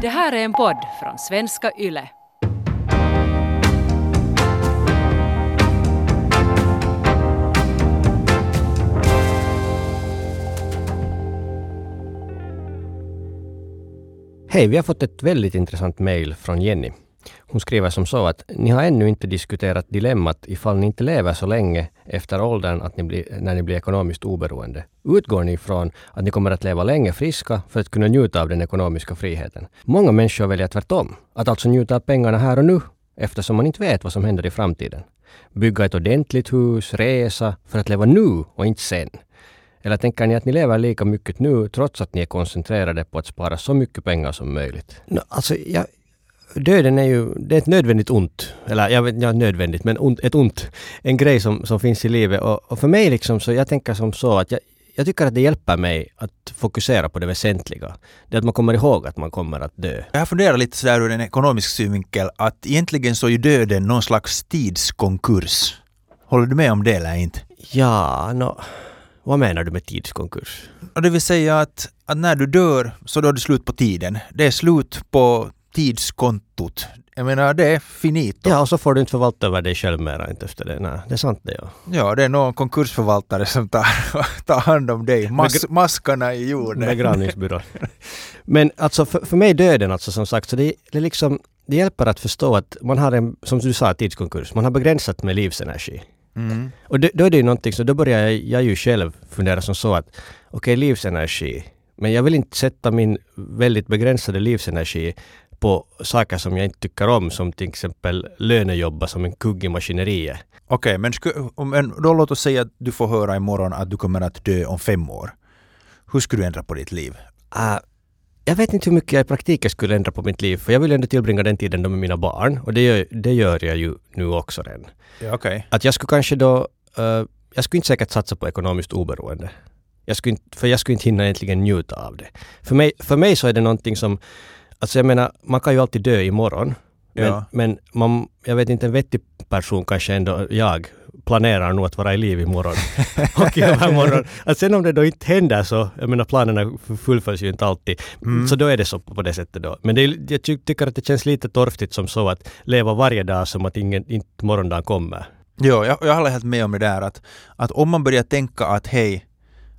Det här är en podd från svenska YLE. Hej, vi har fått ett väldigt intressant mejl från Jenny. Hon skriver som så att ni har ännu inte diskuterat dilemmat ifall ni inte lever så länge efter åldern att ni blir, när ni blir ekonomiskt oberoende. Utgår ni ifrån att ni kommer att leva länge friska för att kunna njuta av den ekonomiska friheten? Många människor väljer tvärtom, att alltså njuta av pengarna här och nu eftersom man inte vet vad som händer i framtiden. Bygga ett ordentligt hus, resa, för att leva nu och inte sen. Eller tänker ni att ni lever lika mycket nu trots att ni är koncentrerade på att spara så mycket pengar som möjligt? No, alltså, jag, döden är ju det är ett nödvändigt ont. Eller jag vet inte, nödvändigt, men ont, ett ont. En grej som, som finns i livet. Och, och för mig liksom så, jag tänker som så att jag, jag tycker att det hjälper mig att fokusera på det väsentliga. Det att man kommer ihåg att man kommer att dö. Jag har funderat lite sådär ur en ekonomisk synvinkel att egentligen så är ju döden någon slags tidskonkurs. Håller du med om det eller inte? Ja, no, vad menar du med tidskonkurs? Det vill säga att, att när du dör så då är det slut på tiden. Det är slut på tidskontot. Jag menar, det är finito. Ja, och så får du inte förvalta över dig själv mera inte efter det. Nej, det är sant det ja. Ja, det är någon konkursförvaltare som tar, tar hand om dig. Mas, maskarna i jorden. Begravningsbyrå. Men alltså för, för mig döden alltså som sagt, så det, det liksom det hjälper att förstå att man har en, som du sa, tidskonkurs. Man har begränsat med livsenergi. Mm. Och då, då, är det ju någonting, så då börjar jag, jag ju själv fundera som så att okej, okay, livsenergi, men jag vill inte sätta min väldigt begränsade livsenergi på saker som jag inte tycker om, som till exempel lönejobba som en kugg i maskineriet. Okej, okay, men, men då låt oss säga att du får höra imorgon att du kommer att dö om fem år. Hur skulle du ändra på ditt liv? Uh, jag vet inte hur mycket jag i praktiken skulle ändra på mitt liv, för jag vill ändå tillbringa den tiden då med mina barn, och det gör, det gör jag ju nu också redan. Ja, okay. Att jag skulle kanske då, uh, jag skulle inte säkert satsa på ekonomiskt oberoende. Jag skulle inte, för jag skulle inte hinna egentligen njuta av det. För mig, för mig så är det någonting som Alltså jag menar, man kan ju alltid dö imorgon. Men, ja. men man, jag vet inte, en vettig person kanske ändå, jag, planerar nog att vara i liv imorgon och i övermorgon. Att sen om det då inte händer så, jag menar planerna fullföljs ju inte alltid, mm. så då är det så på det sättet då. Men det jag tycker att det känns lite torftigt som så att leva varje dag som att ingen, inte morgondagen kommer. Jo, jag, jag håller helt med om det där att, att om man börjar tänka att hej,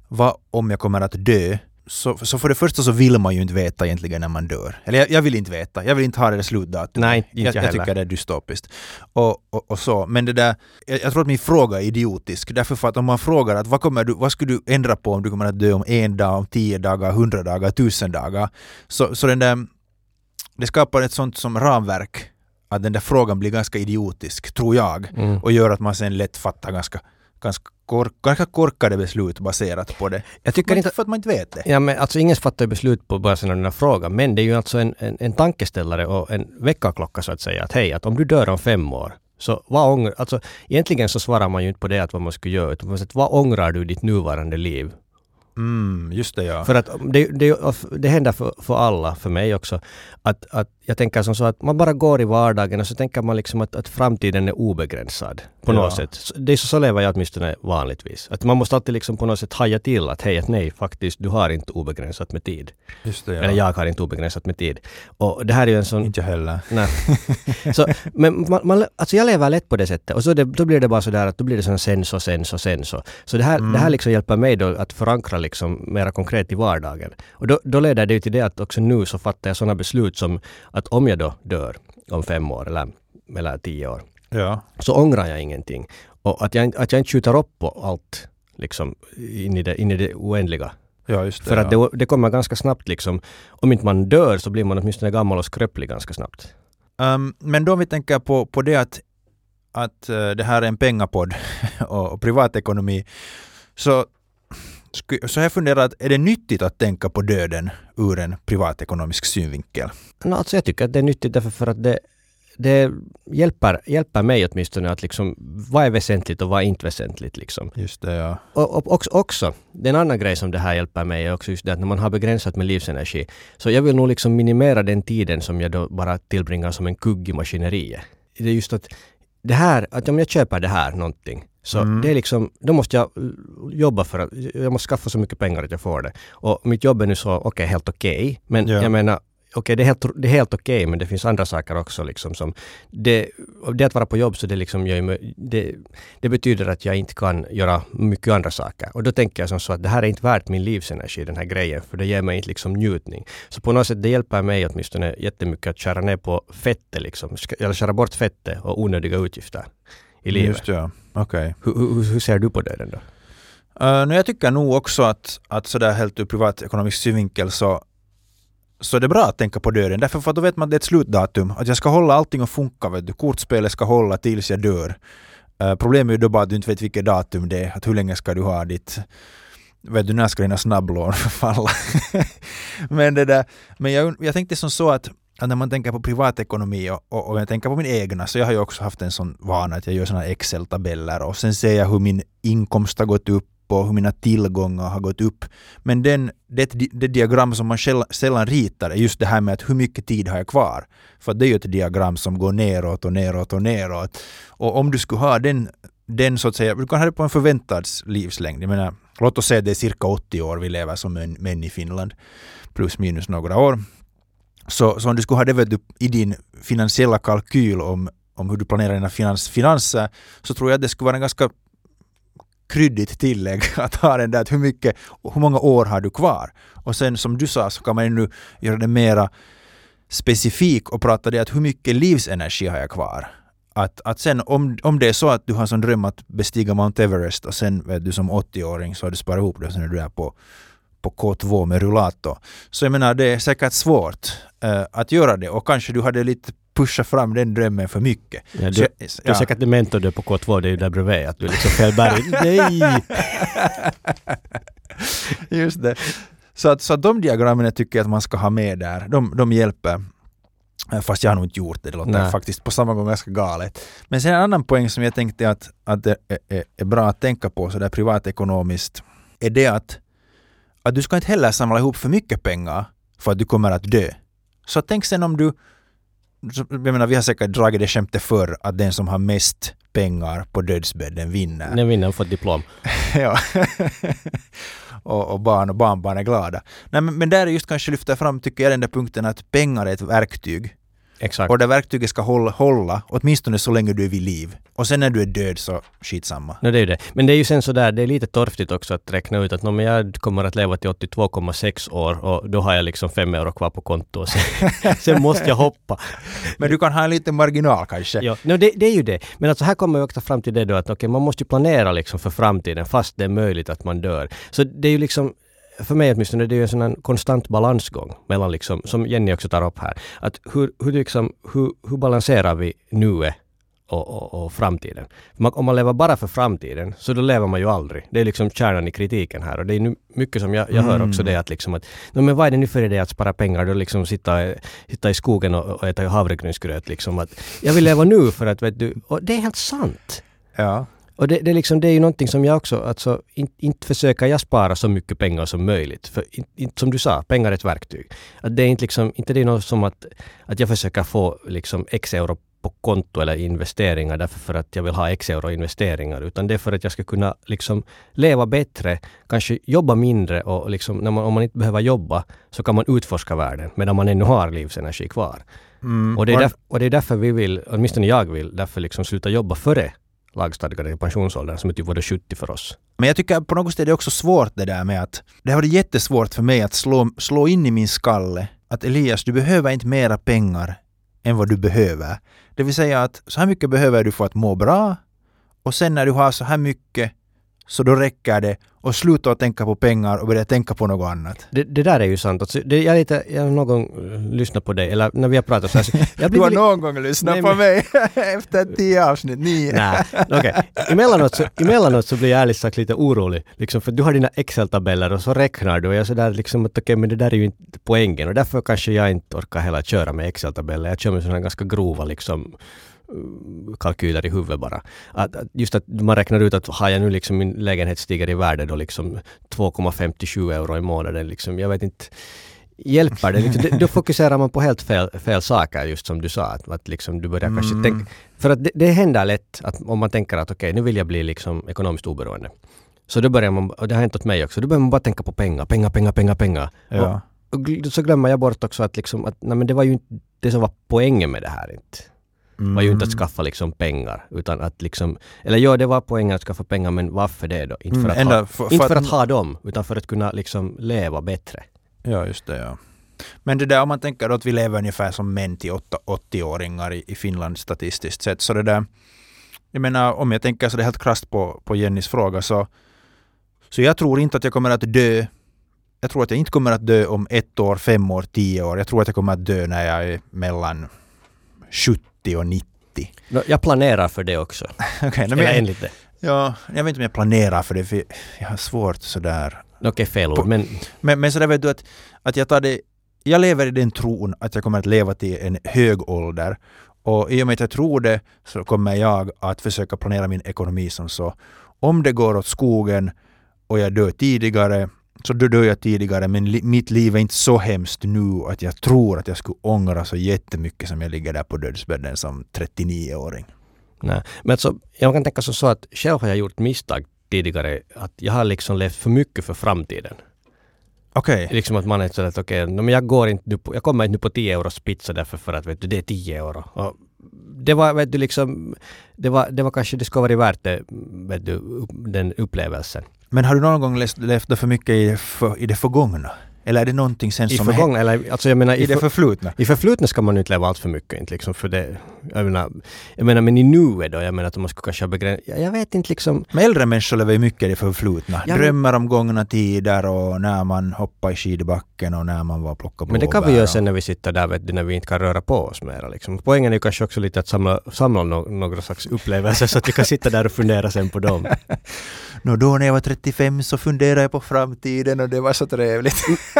vad om jag kommer att dö? Så, så för det första så vill man ju inte veta egentligen när man dör. Eller jag, jag vill inte veta. Jag vill inte ha det där slutdatumet. Nej, inte jag, jag, jag tycker det är dystopiskt. Och, och, och, så. Men det där, jag, jag, tror att min fråga är idiotisk. Därför för att om man frågar att vad, kommer du, vad skulle du ändra på om du kommer att dö om en dag, om tio dagar, hundra dagar, tusen dagar. Så, så den där, det skapar ett sånt som ramverk att den där frågan blir ganska idiotisk, tror jag. Mm. Och gör att man sen lätt fattar ganska, ganska kork, ganska korkade beslut baserat på det. Jag tycker inte, för att man inte vet det. Ja, men alltså ingen fattar ju beslut på basen av den här frågan, men det är ju alltså en, en, en tankeställare och en väckarklocka så att säga. Att hej, att om du dör om fem år, så vad ångrar... Alltså egentligen så svarar man ju inte på det att vad man skulle göra, utan man säger, vad ångrar du i ditt nuvarande liv? Mm, just det ja. För att det, det, det händer för, för alla, för mig också, att, att jag tänker som så att man bara går i vardagen och så tänker man liksom att, att framtiden är obegränsad på ja. något sätt. Det är så, så lever jag åtminstone vanligtvis. Att man måste alltid liksom på något sätt haja till att hej, att nej, faktiskt, du har inte obegränsat med tid. Just det, ja. Eller jag har inte obegränsat med tid. Och det här är ju en sån... Inte heller. Nej. så, men man, man, alltså jag lever lätt på det sättet. Och så det, då blir det bara så där att då blir det sån sen så, sen så, sen så. Så det här, mm. det här liksom hjälper mig då att förankra liksom mera konkret i vardagen. Och då, då leder det ju till det att också nu så fattar jag sådana beslut som att om jag då dör om fem år eller, eller tio år, ja. så ångrar jag ingenting. Och att jag, att jag inte skjuter upp på allt liksom, in, i det, in i det oändliga. Ja, det, För att ja. det, det kommer ganska snabbt liksom. Om inte man dör så blir man åtminstone gammal och skröplig ganska snabbt. Um, men då om vi tänker på, på det att, att uh, det här är en pengapodd och, och privatekonomi, så så jag funderar, att är det nyttigt att tänka på döden ur en privatekonomisk synvinkel? No, alltså jag tycker att det är nyttigt därför för att det, det hjälper, hjälper mig åtminstone att liksom, vad är väsentligt och vad är inte väsentligt. Liksom. Just det, ja. Och, och också, också, det är en annan grej som det här hjälper mig är också just det att när man har begränsat med livsenergi, så jag vill nog liksom minimera den tiden som jag då bara tillbringar som en kugg i maskineriet. Det är just att det här, att om jag köper det här någonting, så mm. det är liksom, då måste jag jobba för att, jag måste skaffa så mycket pengar att jag får det. Och mitt jobb är nu så, okej, okay, helt okej. Okay, men ja. jag menar, okej, det är helt, det är helt okej, men det finns andra saker också liksom som... Det, det att vara på jobb, så det liksom mig- det, det betyder att jag inte kan göra mycket andra saker. Och då tänker jag som så att det här är inte värt min livsenergi, den här grejen, för det ger mig inte liksom njutning. Så på något sätt, det hjälper mig åtminstone jättemycket att skära ner på fettet liksom, eller skära bort fettet och onödiga utgifter i livet. Just ja. Okej. Hur, hur, hur ser du på det då? Uh, nu jag tycker nog också att, att sådär helt ur privatekonomisk synvinkel så, så är det bra att tänka på döden. Därför för att då vet man att det är ett slutdatum. Att jag ska hålla allting att funka. Vet du. Kortspelet ska hålla tills jag dör. Uh, problemet är ju då bara att du inte vet vilket datum det är. Att hur länge ska du ha ditt Vet du, när ska dina snabblån förfalla? men det där, men jag, jag tänkte som så att när man tänker på privatekonomi och, och, och jag tänker på min egna, så jag har ju också haft en sån vana att jag gör såna Excel-tabeller och sen ser jag hur min inkomst har gått upp och hur mina tillgångar har gått upp. Men den, det, det diagram som man sällan ritar är just det här med att hur mycket tid har jag kvar? För det är ju ett diagram som går neråt och neråt och neråt. Och om du skulle ha den, den så att säga, du kan ha det på en förväntad livslängd. Jag menar, låt oss säga att det är cirka 80 år vi lever som män, män i Finland, plus minus några år. Så, så om du skulle ha det vet du, i din finansiella kalkyl om, om hur du planerar dina finans, finanser, så tror jag att det skulle vara en ganska kryddigt tillägg att ha den där att hur mycket, hur många år har du kvar? Och sen som du sa så kan man ju nu göra det mera specifik och prata det att hur mycket livsenergi har jag kvar? Att, att sen om, om det är så att du har en sån dröm att bestiga Mount Everest och sen vet du som 80-åring så har du sparat ihop det och sen är du där på, på K2 med rullator. Så jag menar det är säkert svårt eh, att göra det och kanske du hade lite pushat fram den drömmen för mycket. Ja, Så du, jag- du är säkert mentor du på K2, det är ju där bredvid, att du är liksom fel berg. Nej! Just det. Så att, så att de diagrammen tycker jag att man ska ha med där. De, de hjälper. Eh, Fast jag har nog inte gjort det, det låter Nej. faktiskt på samma gång ganska galet. Men sen en annan poäng som jag tänkte att, att det är, är, är bra att tänka på sådär privatekonomiskt är det att, att du ska inte heller samla ihop för mycket pengar för att du kommer att dö. Så tänk sen om du jag menar, vi har säkert dragit det skämtet förr att den som har mest pengar på dödsbädden vinner. När vinnaren fått diplom. ja. och, och barn och barnbarn är glada. Nej, men, men där är just kanske lyfta fram, tycker jag, den där punkten att pengar är ett verktyg. Exakt. Och det verktyget ska hålla, hålla åtminstone så länge du är vid liv. Och sen när du är död så skitsamma. No, det är ju det. Men det är ju sen sådär, det är lite torftigt också att räkna ut att no, men jag kommer att leva till 82,6 år och då har jag liksom fem euro kvar på kontot sen, sen måste jag hoppa. Men du kan ha en liten marginal kanske. Ja, no, det, det är ju det. Men alltså här kommer vi också fram till det då att okej, man måste ju planera liksom för framtiden fast det är möjligt att man dör. Så det är ju liksom för mig åtminstone, det är ju en sån konstant balansgång mellan liksom, som Jenny också tar upp här, att hur, hur, liksom, hur, hur balanserar vi nuet och, och, och framtiden. Man, om man lever bara för framtiden, så då lever man ju aldrig. Det är liksom kärnan i kritiken här. Och det är nu mycket som jag, jag hör också det att liksom att, no, men vad är det nu för idé att spara pengar då liksom sitta, sitta i skogen och, och äta havregrynsgröt liksom. Att jag vill leva nu för att vet du, och det är helt sant. Ja. Och det, det, är liksom, det är ju någonting som jag också, alltså inte, inte försöker jag spara så mycket pengar som möjligt. För in, inte, som du sa, pengar är ett verktyg. Att det är inte liksom, inte det är något som att, att jag försöker få liksom x euro på konto eller investeringar därför för att jag vill ha x euro investeringar. Utan det är för att jag ska kunna liksom leva bättre, kanske jobba mindre och liksom, när man, om man inte behöver jobba så kan man utforska världen medan man ännu har livsenergi kvar. Mm. Och, det är Och- därf- och det är därför vi vill, åtminstone jag vill, därför liksom sluta jobba före lagstadgade pensionsåldern som är typ både 70 för oss. Men jag tycker på något sätt är det också svårt det där med att det har varit jättesvårt för mig att slå, slå in i min skalle att Elias, du behöver inte mera pengar än vad du behöver. Det vill säga att så här mycket behöver du för att må bra och sen när du har så här mycket så då räcker det och sluta att tänka på pengar och börja tänka på något annat. Det, det där är ju sant. Alltså, det, jag, är lite, jag har någon gång eh, lyssnat på dig, eller när vi har pratat så här. så Jag Du har li- någon gång lyssnat Nej, på men- mig efter tio avsnitt, nio. Nej, okej. Emellanåt, så, emellanåt så blir jag ärligt sagt lite orolig. Liksom, för du har dina Excel-tabeller och så räknar du och jag är sådär liksom att okej, men det där är ju inte poängen och därför kanske jag inte orkar heller köra med Excel-tabeller. Jag kör med sådana ganska grova liksom kalkyler i huvudet bara. Att, just att man räknar ut att har jag nu liksom min lägenhet stiger i värde då liksom 2,57 euro i månaden liksom. Jag vet inte hjälper det? Liksom, då fokuserar man på helt fel, fel saker just som du sa. Att, att liksom du börjar kanske Mm. tänka... För att det, det händer lätt att om man tänker att okej, nu vill jag bli liksom ekonomiskt oberoende. Så då börjar man, och det har hänt åt mig också, då börjar man bara tänka på pengar, pengar, pengar, pengar, pengar. Ja. och gl- så glömmer jag bort också att, liksom, att nej, men det var ju inte det som var poängen med det här. Inte. Var ju inte att skaffa liksom pengar. Utan att liksom, eller ja, det var poängen att skaffa pengar men varför det då? Inte för, Mm, att, ha, för- för inte att- för att ha dem, utan för att kunna liksom leva bättre. Ja, just det. Ja. Men det där om man tänker att vi lever ungefär som män till åtta- 80-åringar i, i Finland statistiskt sett. Så det där, jag menar om jag tänker så det helt krasst på, på Jennys fråga så, så jag tror inte att jag kommer att dö. Jag tror att jag inte kommer att dö om ett år, fem år, tio år. Jag tror att jag kommer att dö när jag är mellan 70 och 90. Nå, jag planerar för det också. Okej, Eller men, enligt det. ja, jag vet inte om jag planerar för det, för jag har svårt sådär Okej, fel ord, På- men Men, men så där vet du att, att jag tar det, jag lever i den tron att jag kommer att leva till en hög ålder. Och i och med att jag tror det så kommer jag att försöka planera min ekonomi som så. Om det går åt skogen och jag dör tidigare så då dör jag tidigare men li, mitt liv är inte så hemskt nu att jag tror att jag skulle ångra så jättemycket som jag ligger där på dödsbädden som 39-åring. Nej. Men alltså, jag kan tänka så att själv har jag gjort misstag tidigare. Att jag har liksom levt för mycket för framtiden. Okej, Liksom att man är sådär att okej, no, men jag går inte nu på, jag kommer inte nu på 10 euros pizza därför för att vet du, det är 10 euro. Och det var, vet du, liksom, det var, det var kanske, det skulle varit värt det, vet du, den upplevelsen men har du någon gång läst, levt för mycket i för, i det förgångna? Eller är det någonting sen I som förgångna, eller alltså jag menar i i, det för, förflutna? i förflutna ska man ju inte leva allt för mycket inte liksom för det, jag menar, jag menar men i nuet då, jag menar att man skulle kanske ha begränsat, jag, jag vet inte liksom, Men äldre människor lever ju mycket i det förflutna. Ja, Drömmer om gångna tider och när man hoppade i skidbacken och när man var och plockade Men det kan vi göra sen när vi sitter där, vet du, när vi inte kan röra på oss mera. Liksom. Poängen är ju kanske också lite att samla, samla no, några slags upplevelser så att vi kan sitta där och fundera sen på dem. Nå då när jag var 35 så funderade jag på framtiden och det var så trevligt.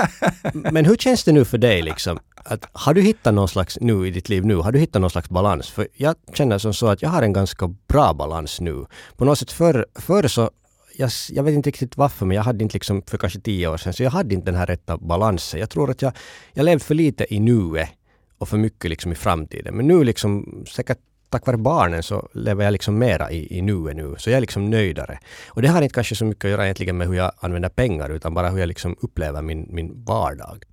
Men hur känns det nu för dig liksom? Att, har du hittat någon slags, nu i ditt liv nu, har du hittat någon slags balans? För jag känner som så att jag har en ganska bra balans nu. På något sätt förr, förr så jag, jag vet inte riktigt varför, men jag hade inte liksom för kanske tio år sedan, så jag hade inte den här rätta balansen. Jag tror att jag, jag levde för lite i nuet och för mycket liksom i framtiden. Men nu liksom, säkert tack vare barnen så lever jag liksom mera i, i nuet nu. Så jag är liksom nöjdare. Och det har inte kanske så mycket att göra egentligen med hur jag använder pengar, utan bara hur jag liksom upplever min, min vardag.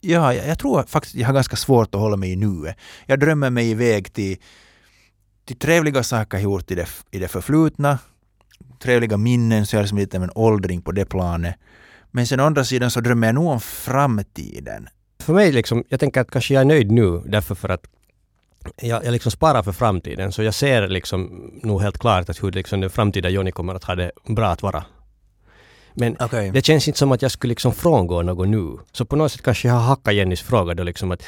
Ja, jag, jag tror faktiskt jag har ganska svårt att hålla mig i nuet. Jag drömmer mig iväg till, till trevliga saker jag gjort i det, i det förflutna. Trevliga minnen, så jag är liksom lite av en åldring på det planet. Men sen å andra sidan så drömmer jag nog om framtiden. För mig liksom, jag tänker att kanske jag är nöjd nu därför för att jag, jag liksom sparar för framtiden. Så jag ser liksom nog helt klart att hur liksom den framtida Jonny kommer att ha det bra att vara. Men Okej. det känns inte som att jag skulle liksom frångå något nu. Så på något sätt kanske jag har hackat Jennys fråga då liksom att,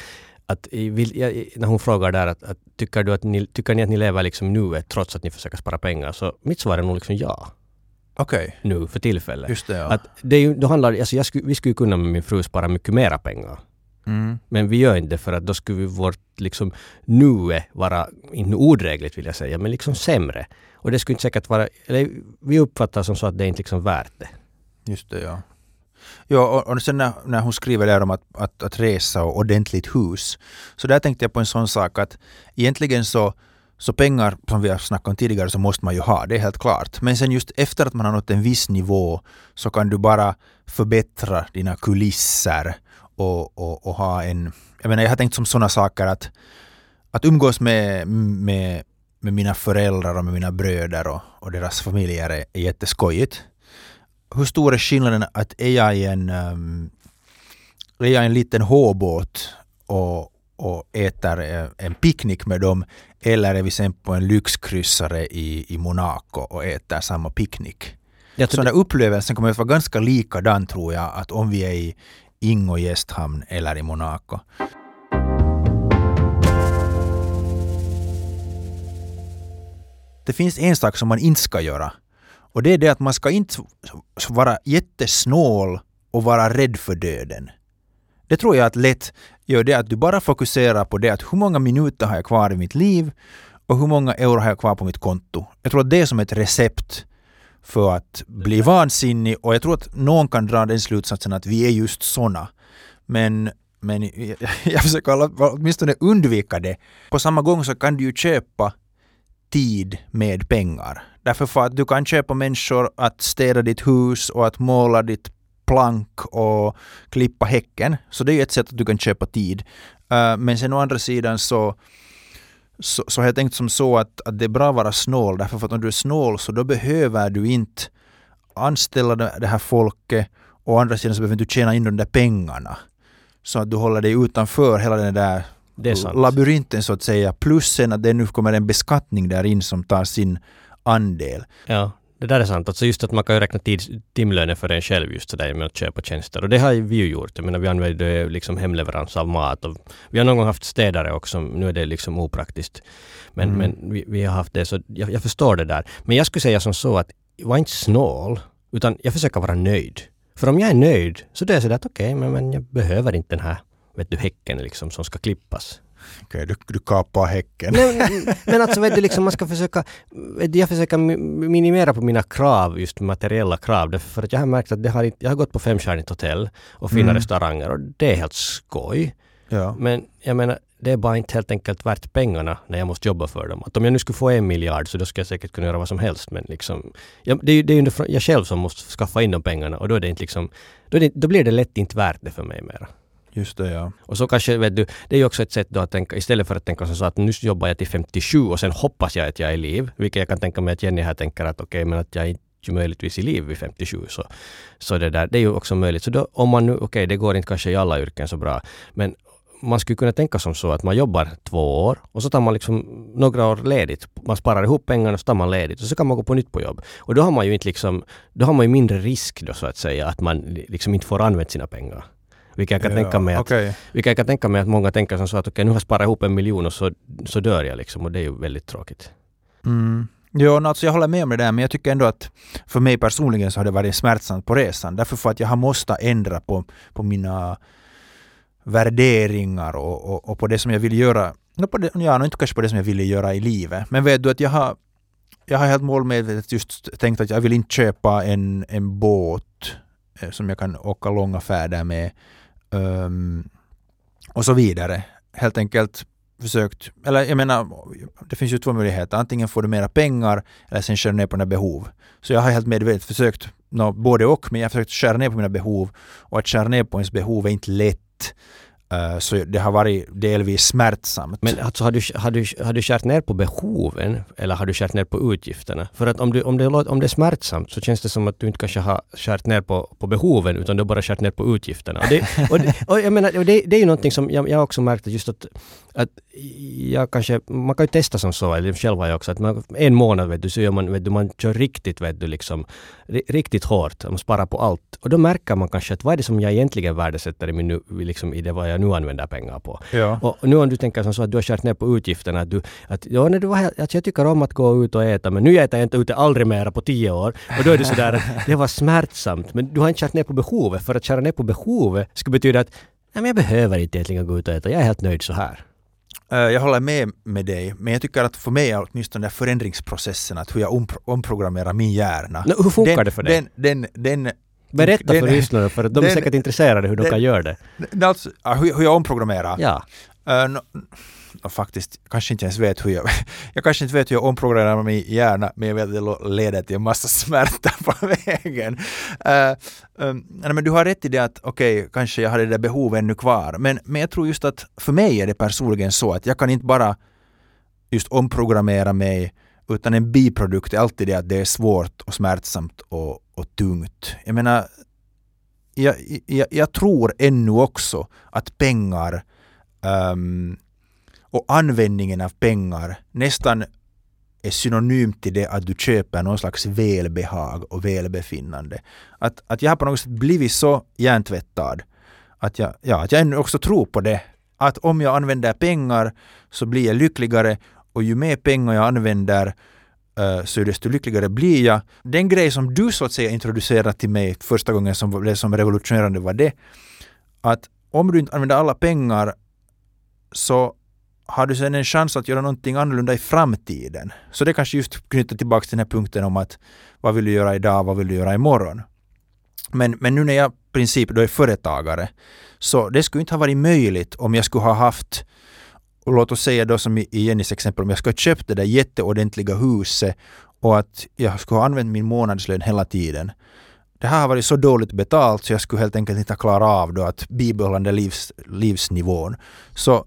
att när hon frågar där att, att tycker, du att ni, tycker ni att ni lever liksom nuet trots att ni försöker spara pengar? Så mitt svar är nog liksom ja, Okej, nu för tillfället. just det ja. Att det då handlar, alltså jag skulle, vi skulle kunna med min fru spara mycket mera pengar. Mm. Men vi gör inte det för att då skulle vi vårt liksom nue vara, inte odrägligt vill jag säga, men liksom sämre. Och det skulle inte säkert vara, eller vi uppfattar som så att det är inte liksom värt det. Just det, ja. Ja, och, och sen när, när hon skriver där om att, att, att resa och ordentligt hus, så där tänkte jag på en sån sak att egentligen så, så pengar, som vi har snackat om tidigare, så måste man ju ha, det är helt klart. Men sen just efter att man har nått en viss nivå så kan du bara förbättra dina kulisser och, och, och ha en... Jag menar, jag har tänkt som sådana saker att, att umgås med, med, med mina föräldrar och med mina bröder och, och deras familjer är, är jätteskojigt hur stor är skillnaden att är jag i en, um, är jag i en liten håbåt och, och äter eh, en picknick med dem eller är vi sen på en lyxkryssare i, i Monaco och äter samma picknick? Jag Så tror den där upplevelsen kommer att vara ganska likadan tror jag att om vi är i Ingo gästhamn eller i Monaco. Det finns en sak som man inte ska göra och det är det att man ska inte vara jättesnål och vara rädd för döden. Det tror jag att lätt gör det att du bara fokuserar på det att hur många minuter har jag kvar i mitt liv och hur många euro har jag kvar på mitt konto. Jag tror att det är som ett recept för att bli vansinnig och jag tror att någon kan dra den slutsatsen att vi är just såna. Men, men jag, jag försöker åtminstone undvika det. På samma gång så kan du ju köpa tid med pengar. Därför för att du kan köpa människor att städa ditt hus och att måla ditt plank och klippa häcken. Så det är ju ett sätt att du kan köpa tid. Uh, men sen å andra sidan så så, så har jag tänkt som så att, att det är bra att vara snål därför att om du är snål så då behöver du inte anställa det här folket och å andra sidan så behöver du tjäna in de där pengarna. Så att du håller dig utanför hela den där labyrinten så att säga. Plus sen att det nu kommer en beskattning där in som tar sin andel. Ja, det där är sant. Alltså just att man kan ju räkna tid, timlönen för en själv just sådär med att köpa tjänster. Och det har vi ju gjort. Jag menar vi använder liksom hemleverans av mat. Och vi har någon gång haft städare också. Nu är det liksom opraktiskt. Men, mm. men vi, vi, har haft det så jag, jag, förstår det där. Men jag skulle säga som så att var inte snål. Utan jag försöker vara nöjd. För om jag är nöjd så då är jag sådär att okej, okay, men, men jag behöver inte den här vet du, häcken liksom som ska klippas. Okej, du, du kapar häcken. Men, men alltså vet du, liksom, man ska försöka, jag försöker minimera på mina krav, just materiella krav. För att jag har märkt att det har, jag har gått på femstjärnigt hotell och fina mm. restauranger och det är helt skoj. Ja. Men jag menar, det är bara inte helt enkelt värt pengarna när jag måste jobba för dem. Att om jag nu skulle få en miljard så då skulle jag säkert kunna göra vad som helst. Men liksom, ja, det, är, det är ju jag själv som måste skaffa in de pengarna och då är det inte liksom, då, det, då blir det lätt inte värt det för mig mera. Just det, ja. Och så kanske, vet du, det är ju också ett sätt då att tänka, istället för att tänka så att nu jobbar jag till 57 och sen hoppas jag att jag är i liv, vilket jag kan tänka mig att Jenny här tänker att okej, okay, men att jag är ju möjligtvis i liv vid 57. Så, så det där, det är ju också möjligt. Så då, om man nu, okej, okay, det går inte kanske i alla yrken så bra, men man skulle kunna tänka som så att man jobbar två år och så tar man liksom några år ledigt. Man sparar ihop pengarna och så tar man ledigt och så kan man gå på nytt på jobb. Och då har man ju inte liksom, då har man ju mindre risk då så att säga att man liksom inte får använda sina pengar. Vilket jag kan, ja, tänka mig att, okay. vilket jag kan tänka mig att många tänker som så att okej okay, nu har jag sparat ihop en miljon och så, så dör jag liksom och det är ju väldigt tråkigt. Mm. Jo, alltså jag håller med om det där men jag tycker ändå att för mig personligen så har det varit smärtsamt på resan. Därför för att jag har måste ändra på, på mina värderingar och, och, och, på det som jag vill göra. På det, ja, inte kanske på det som jag ville göra i livet. Men vet du att jag har, jag har helt målmedvetet just tänkt att jag vill inte köpa en, en båt eh, som jag kan åka långa färder med um, och så vidare. Helt enkelt försökt, eller jag menar, det finns ju två möjligheter. Antingen får du mera pengar eller sen kör du ner på dina behov. Så jag har helt medvetet försökt no, både och, men jag har försökt skära ner på mina behov. Och att skära ner på ens behov är inte lätt. Eh, så det har varit delvis smärtsamt. Men alltså har du, har, du, har du kärt ner på behoven eller har du kärt ner på utgifterna? För att om, du, om, det, om det är smärtsamt så känns det som att du inte kanske har kärt ner på, på behoven utan du har bara kärt ner på utgifterna. Och det, och, det, och jag menar, det, det är ju någonting som jag, jag också märkt just att att jag kanske, man kan ju testa som så, eller själv har jag också, att man, en månad vet du, så gör man, vet du, man kör riktigt, vet du, liksom, riktigt hårt, man sparar på allt. Och då märker man kanske att vad är det som jag egentligen värdesätter i, min liksom, i det vad jag nu använder pengar på. Ja. Och, nu om du tänker som så att du har kört ner på utgifterna, att du, att ja, när du var här, att jag tycker om att gå ut och äta, men nu äter jag inte ute aldrig mera på tio år. Och då är det sådär att det var smärtsamt, men du har inte kört ner på behovet, för att köra ner på behovet skulle betyda att nej, men jag behöver inte egentligen gå ut och äta, jag är helt nöjd så här. Eh, jag håller med med dig, men jag tycker att för mig är åtminstone förändringsprocessen, att hur jag ompro omprogrammerar min hjärna. No, hur funkar den, det för dig? Den, den, den Berätta för lyssnarna, för de är säkert intresserade hur de kan göra det. Alltså, hur, hur jag omprogrammerar? Ja. Uh, no, och faktiskt kanske inte ens vet hur jag... Jag kanske inte vet hur jag omprogrammerar min hjärna, men jag vet att det leder till en massa smärta på vägen. Uh, um, men du har rätt i det att okej, okay, kanske jag har det där behovet ännu kvar, men, men jag tror just att för mig är det personligen så att jag kan inte bara just omprogrammera mig, utan en biprodukt är alltid det att det är svårt och smärtsamt och, och tungt. Jag menar, jag, jag, jag tror ännu också att pengar um, och användningen av pengar nästan är synonymt till det att du köper någon slags välbehag och välbefinnande. Att, att jag har på något sätt blivit så hjärntvättad att jag, ja, att jag också tror på det. Att om jag använder pengar så blir jag lyckligare och ju mer pengar jag använder eh, så desto lyckligare blir jag. Den grej som du så att säga introducerade till mig första gången som blev som revolutionerande var det att om du inte använder alla pengar så har du sen en chans att göra någonting annorlunda i framtiden? Så det kanske just knyter tillbaka till den här punkten om att vad vill du göra idag, vad vill du göra imorgon? Men, men nu när jag i princip då är företagare, så det skulle inte ha varit möjligt om jag skulle ha haft och låt oss säga då som i Jennys exempel, om jag skulle ha köpt det där jätteordentliga huset och att jag skulle ha använt min månadslön hela tiden det här har varit så dåligt betalt så jag skulle helt enkelt inte klara av då att bibehålla den livs, livsnivån. Så,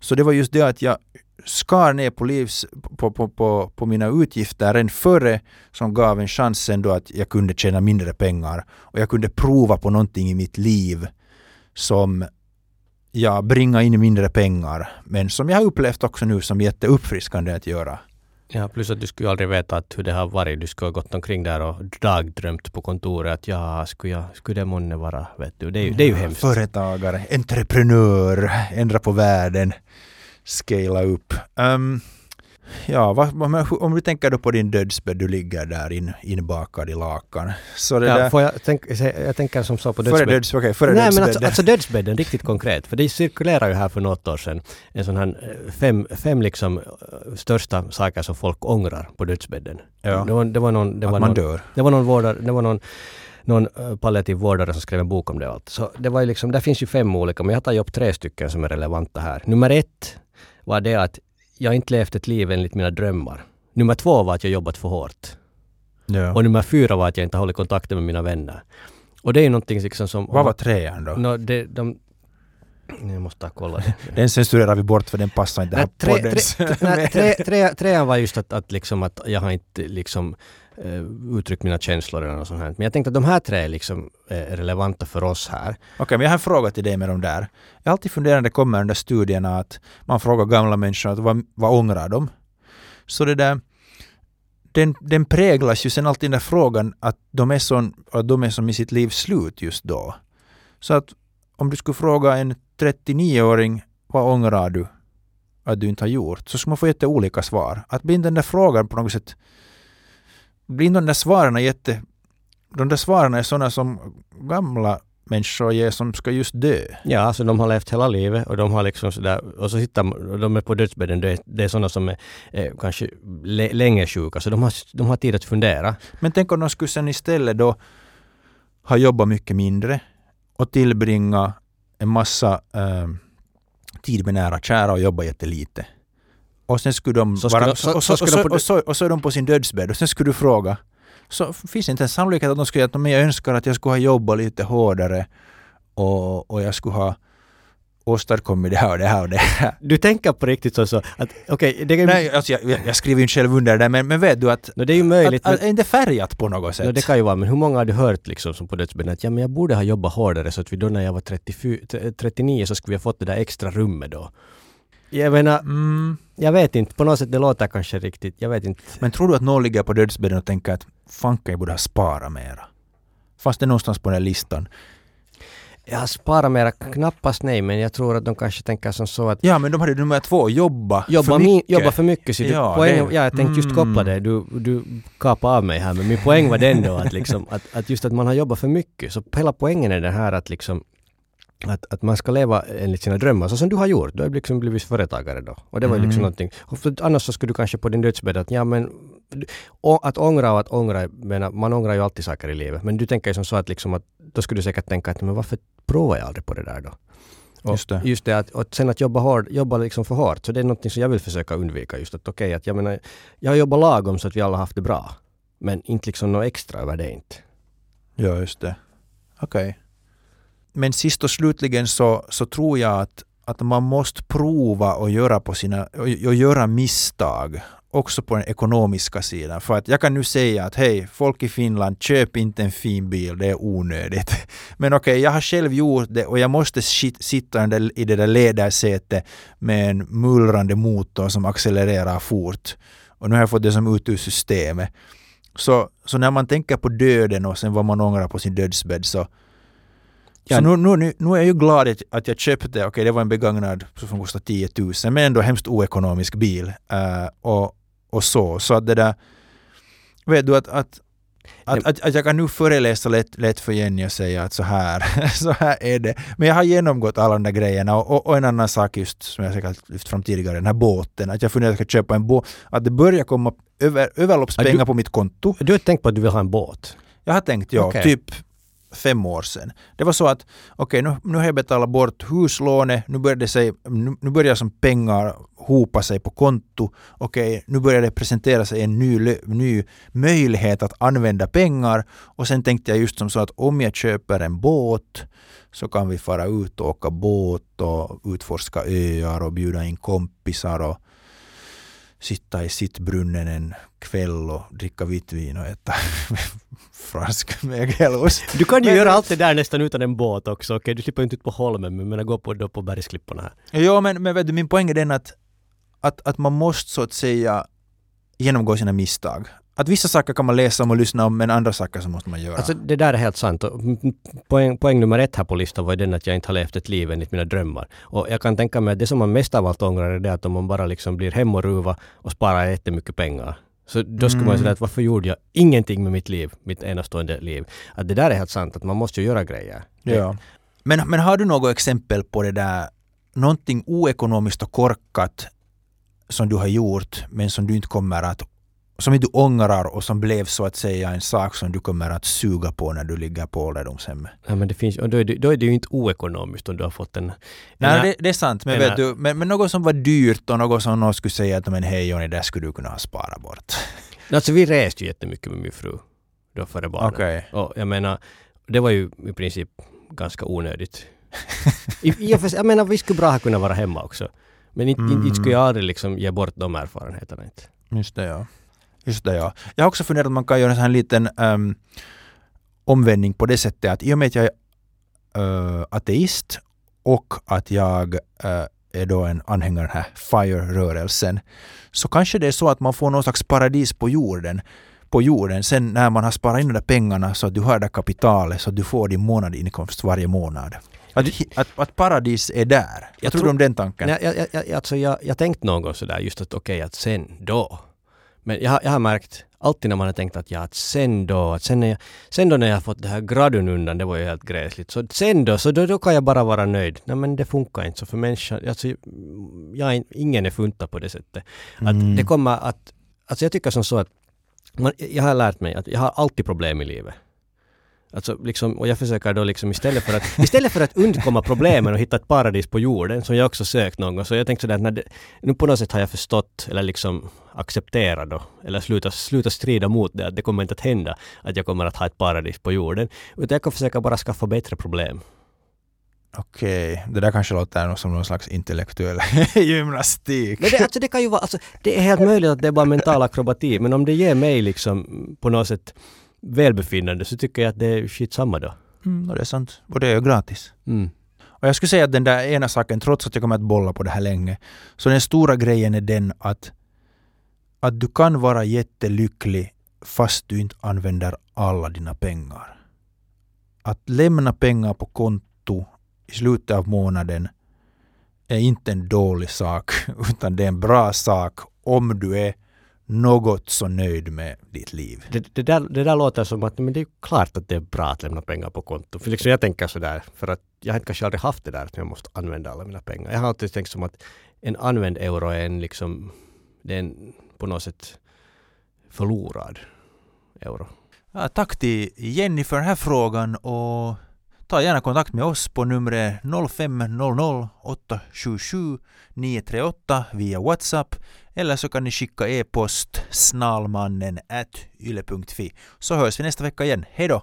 så det var just det att jag skar ner på, livs, på, på, på, på mina utgifter än före som gav en chans ändå att jag kunde tjäna mindre pengar och jag kunde prova på någonting i mitt liv som jag bringar in mindre pengar men som jag har upplevt också nu som jätteuppfriskande att göra. Ja, plus att du skulle aldrig veta att hur det har varit. Du skulle ha gått omkring där och dagdrömt på kontoret att ja, skulle, jag, skulle det månne vara, vet du. Det är ju, det är ju hemskt. Företagare, entreprenör, ändra på världen, scala upp. Um, Ja, vad, om du tänker då på din dödsbädd, du ligger där in, inbakad i lakan. Så det ja, där, får jag, tänk, jag tänker som så på dödsbädden. Före, döds, okay, före Nej, dödsbädden. men alltså, alltså dödsbädden, riktigt konkret. För det cirkulerar ju här för något år sedan en sån här eh, fem, fem liksom eh, största saker som folk ångrar på dödsbädden. Ja. Det var, det var någon, det Att var man någon, dör. Det var någon vårdare, det var någon någon eh, palliativ vårdare som skrev en bok om det allt. Så det var ju liksom, där finns ju fem olika, men jag har tagit upp tre stycken som är relevanta här. Nummer ett var det att jag har inte levt ett liv enligt mina drömmar. Nummer två var att jag jobbat för hårt. Ja. Och nummer fyra var att jag inte hållit kontakten med mina vänner. Och det är ju någonting liksom som... Vad var trean då? No, det, de, jag måste kolla det. den censurerar vi bort för den passar inte här tre, poddens... Tre, nej, tre, tre, trean var just att, att, liksom att jag har inte liksom Eh, uttryckt mina känslor eller något sånt här. Men jag tänkte att de här tre är liksom är relevanta för oss här. Okej, okay, men jag har en fråga till dig med de där. Jag har alltid funderat när det kommer de där studierna att man frågar gamla människor att vad, vad ångrar de? Så det där, den, den präglas ju sen alltid den där frågan att de är, sån, att de är som i sitt livs slut just då. Så att om du skulle fråga en 39-åring vad ångrar du att du inte har gjort? Så skulle man få jätteolika svar. Att bli den där frågan på något sätt blir de där svaren jätte... De där svaren är sådana som gamla människor ger som ska just dö. Ja, alltså de har levt hela livet och de har liksom sådär, och så sitter de är på dödsbädden, det är, det är sådana som är, är kanske länge sjuka, så de har, de har tid att fundera. Men tänk om de skulle sen istället då ha jobbat mycket mindre och tillbringa en massa äh, tid med nära kära och jobba jättelite. Och sen skulle de så vara... Så, och, så, och, så, och, så, och så är de på sin dödsbädd och sen skulle du fråga så finns det inte en sannolikhet att de skulle säga att jag önskar att jag skulle ha jobbat lite hårdare och, och jag skulle ha åstadkommit det här och det här och det här. Du tänker på riktigt så, så att okej... Okay, Nej, alltså jag, jag, skriver ju inte själv under det men, men vet du att... No, det är ju möjligt. Att, att, är inte färgat på något sätt? No, det kan ju vara, men hur många har du hört liksom som på dödsbädden att ja, men jag borde ha jobbat hårdare så att vi då när jag var 34, 39 så skulle vi ha fått det där extra rummet då. Jag menar, mm. jag vet inte, på något sätt det låter kanske riktigt, jag vet inte. Men tror du att någon ligger på dödsbädden och tänker att fanken jag borde ha sparat mera? Fast det någonstans på den här listan. Jag sparar mera, knappast nej, men jag tror att de kanske tänker som så att... Ja, men de hade nummer två, jobba, jobba för mycket. Jobba för mycket. Så ja, poäng, det, ja, jag tänkte just koppla mm. det. Du, du kapade av mig här, men min poäng var den då att, liksom, att, att just att man har jobbat för mycket. Så hela poängen är det här att liksom att, att man ska leva enligt sina drömmar, så som du har gjort. Du har liksom blivit företagare då. Och det var mm. liksom någonting. annars så skulle du kanske på din dödsbädd att ja men att ångra och att ångra, menar, man ångrar ju alltid saker i livet. Men du tänker ju som så att, liksom att då skulle du säkert tänka att men varför provar jag aldrig på det där då? Och just det. Just det att, och sen att jobba, hård, jobba liksom för hårt. Så det är någonting som jag vill försöka undvika. Just att okej, okay, att jag menar, jag har jobbat lagom så att vi alla haft det bra. Men inte liksom något extra över det inte. Ja, just det. Okej. Okay men sist och slutligen så, så tror jag att, att man måste prova och göra, på sina, och, och göra misstag också på den ekonomiska sidan. För att jag kan nu säga att hej, folk i Finland, köp inte en fin bil, det är onödigt. Men okej, okay, jag har själv gjort det och jag måste sitta i det där ledarsätet med en mullrande motor som accelererar fort. Och nu har jag fått det som ut ur systemet. Så, så när man tänker på döden och sen vad man ångrar på sin dödsbädd så, Ja. Så nu, nu, nu är jag ju glad att jag köpte, okej okay, det var en begagnad som kostade 10 000 men ändå hemskt oekonomisk bil. Uh, och, och så. Så att det där, vet du att, att att, att, att, jag kan nu föreläsa lätt, lätt för Jenny och säga att så här, så här är det. Men jag har genomgått alla de där grejerna och, och, och en annan sak just som jag säkert lyft fram tidigare, den här båten. Att jag funderar att jag ska köpa en båt. Att det börjar komma över, överloppspengar du, på mitt konto. Du har tänkt på att du vill ha en båt? Jag har tänkt, ja. Okay. Typ fem år sedan. Det var så att okej, okay, nu, nu har jag betalat bort huslånet, nu börjar, det sig, nu, nu börjar som pengar hopa sig på konto. Okej, nu börjar det presentera sig en ny, ny möjlighet att använda pengar och sen tänkte jag just som så att om jag köper en båt så kan vi fara ut och åka båt och utforska öar och bjuda in kompisar och sitta i sittbrunnen en kväll och dricka vitt vin och äta fransk mögelost. Du kan ju Men- göra allt det där nästan utan en båt också. Okej, du slipper inte ut på holmen, men menar, gå på, då på bergsklipporna här. Ja, men, men vet du, min poäng är den att, att, att man måste så att säga genomgå sina misstag. Att vissa saker kan man läsa om och lyssna om, men andra saker så måste man göra. Alltså det där är helt sant. Poäng, poäng nummer ett här på listan var ju den att jag inte har levt ett liv enligt mina drömmar. Och jag kan tänka mig att det som man mest av allt ångrar är det att om man bara liksom blir hem och sparar jättemycket pengar. Så då skulle man Mm. säga att varför gjorde jag ingenting med mitt liv, mitt enastående liv? Att det där är helt sant, att man måste ju göra grejer. ja. men, men har du något exempel på det där, någonting oekonomiskt och korkat som du har gjort, men som du inte kommer att som inte du ångrar och som blev så att säga en sak som du kommer att suga på när du ligger på ålderdomshemmet. Ja, men det finns, och då, är det, då är det ju inte oekonomiskt om du har fått en... Nej, en- det, det är sant, men, en- vet du, men, men något som var dyrt och något som någon skulle säga att men hej Johnny, det skulle du kunna ha sparat bort. Alltså vi reste ju jättemycket med min fru då före barnen. Okej. Och jag menar, det var ju i princip ganska onödigt. I, sig, jag menar, vi skulle bra ha kunnat vara hemma också. Men inte, inte, inte skulle jag aldrig liksom ge bort de erfarenheterna. Inte. Just det ja. Just det ja. Jag har också funderat att man kan göra en sån här liten um, omvändning på det sättet att i och med att jag är uh, ateist och att jag uh, är då en anhängare av den här FIRE-rörelsen så kanske det är så att man får någon slags paradis på jorden på jorden sen när man har sparat in de där pengarna så att du har det kapitalet så att du får din månadinkomst varje månad. Att, att, att paradis är där. Jag Jag tror tror- du om den tanken? Nej, jag, jag, alltså jag, jag tänkt någon gång sådär just att okej, att sen då. Men jag, har- jag har märkt alltid när man har tänkt att ja, att sen då, att sen, när jag, sen då när jag fått det här gradun undan, det var ju helt gräsligt. Så sen då, så då, då kan jag bara vara nöjd. Nej men det funkar inte så för människan, alltså, jag, ingen är funtad på det sättet. Att Mm. det kommer att, alltså jag tycker som så att man, jag har lärt mig att jag har alltid problem i livet. Alltså liksom, och jag försöker då liksom istället för att, istället för att undkomma problemen och hitta ett paradis på jorden, som jag också sökt någon gång, så jag tänkte sådär att det, nu på något sätt har jag förstått, eller liksom accepterat då, eller sluta, sluta strida mot det, att det kommer inte att hända, att jag kommer att ha ett paradis på jorden. Utan jag kan försöka bara skaffa bättre problem. Okej, det där kanske låter som någon slags intellektuell gymnastik. Men det, alltså det kan ju vara, alltså, det är helt möjligt att det är bara mental akrobati, men om det ger mig liksom på något sätt välbefinnande så tycker jag att det är skitsamma då. Mm, och det är sant. Och det är ju gratis. Mm. Och jag skulle säga att den där ena saken, trots att jag kommer att bolla på det här länge, så den stora grejen är den att, att du kan vara jättelycklig fast du inte använder alla dina pengar. Att lämna pengar på konto i slutet av månaden är inte en dålig sak, utan det är en bra sak om du är något så nöjd med ditt liv. Det, det, där, det där låter som att men det är klart att det är bra att lämna pengar på konto. För liksom jag tänker sådär, för att jag har kanske aldrig haft det där att jag måste använda alla mina pengar. Jag har alltid tänkt som att en använd euro är en liksom, det är en på något sätt förlorad euro. Ja, tack till Jenny för den här frågan och ta gärna kontakt med oss på numret 0500 877 938 via WhatsApp eller så kan ni skicka e-post snalmannen yle.fi så hörs vi nästa vecka igen. Hej då!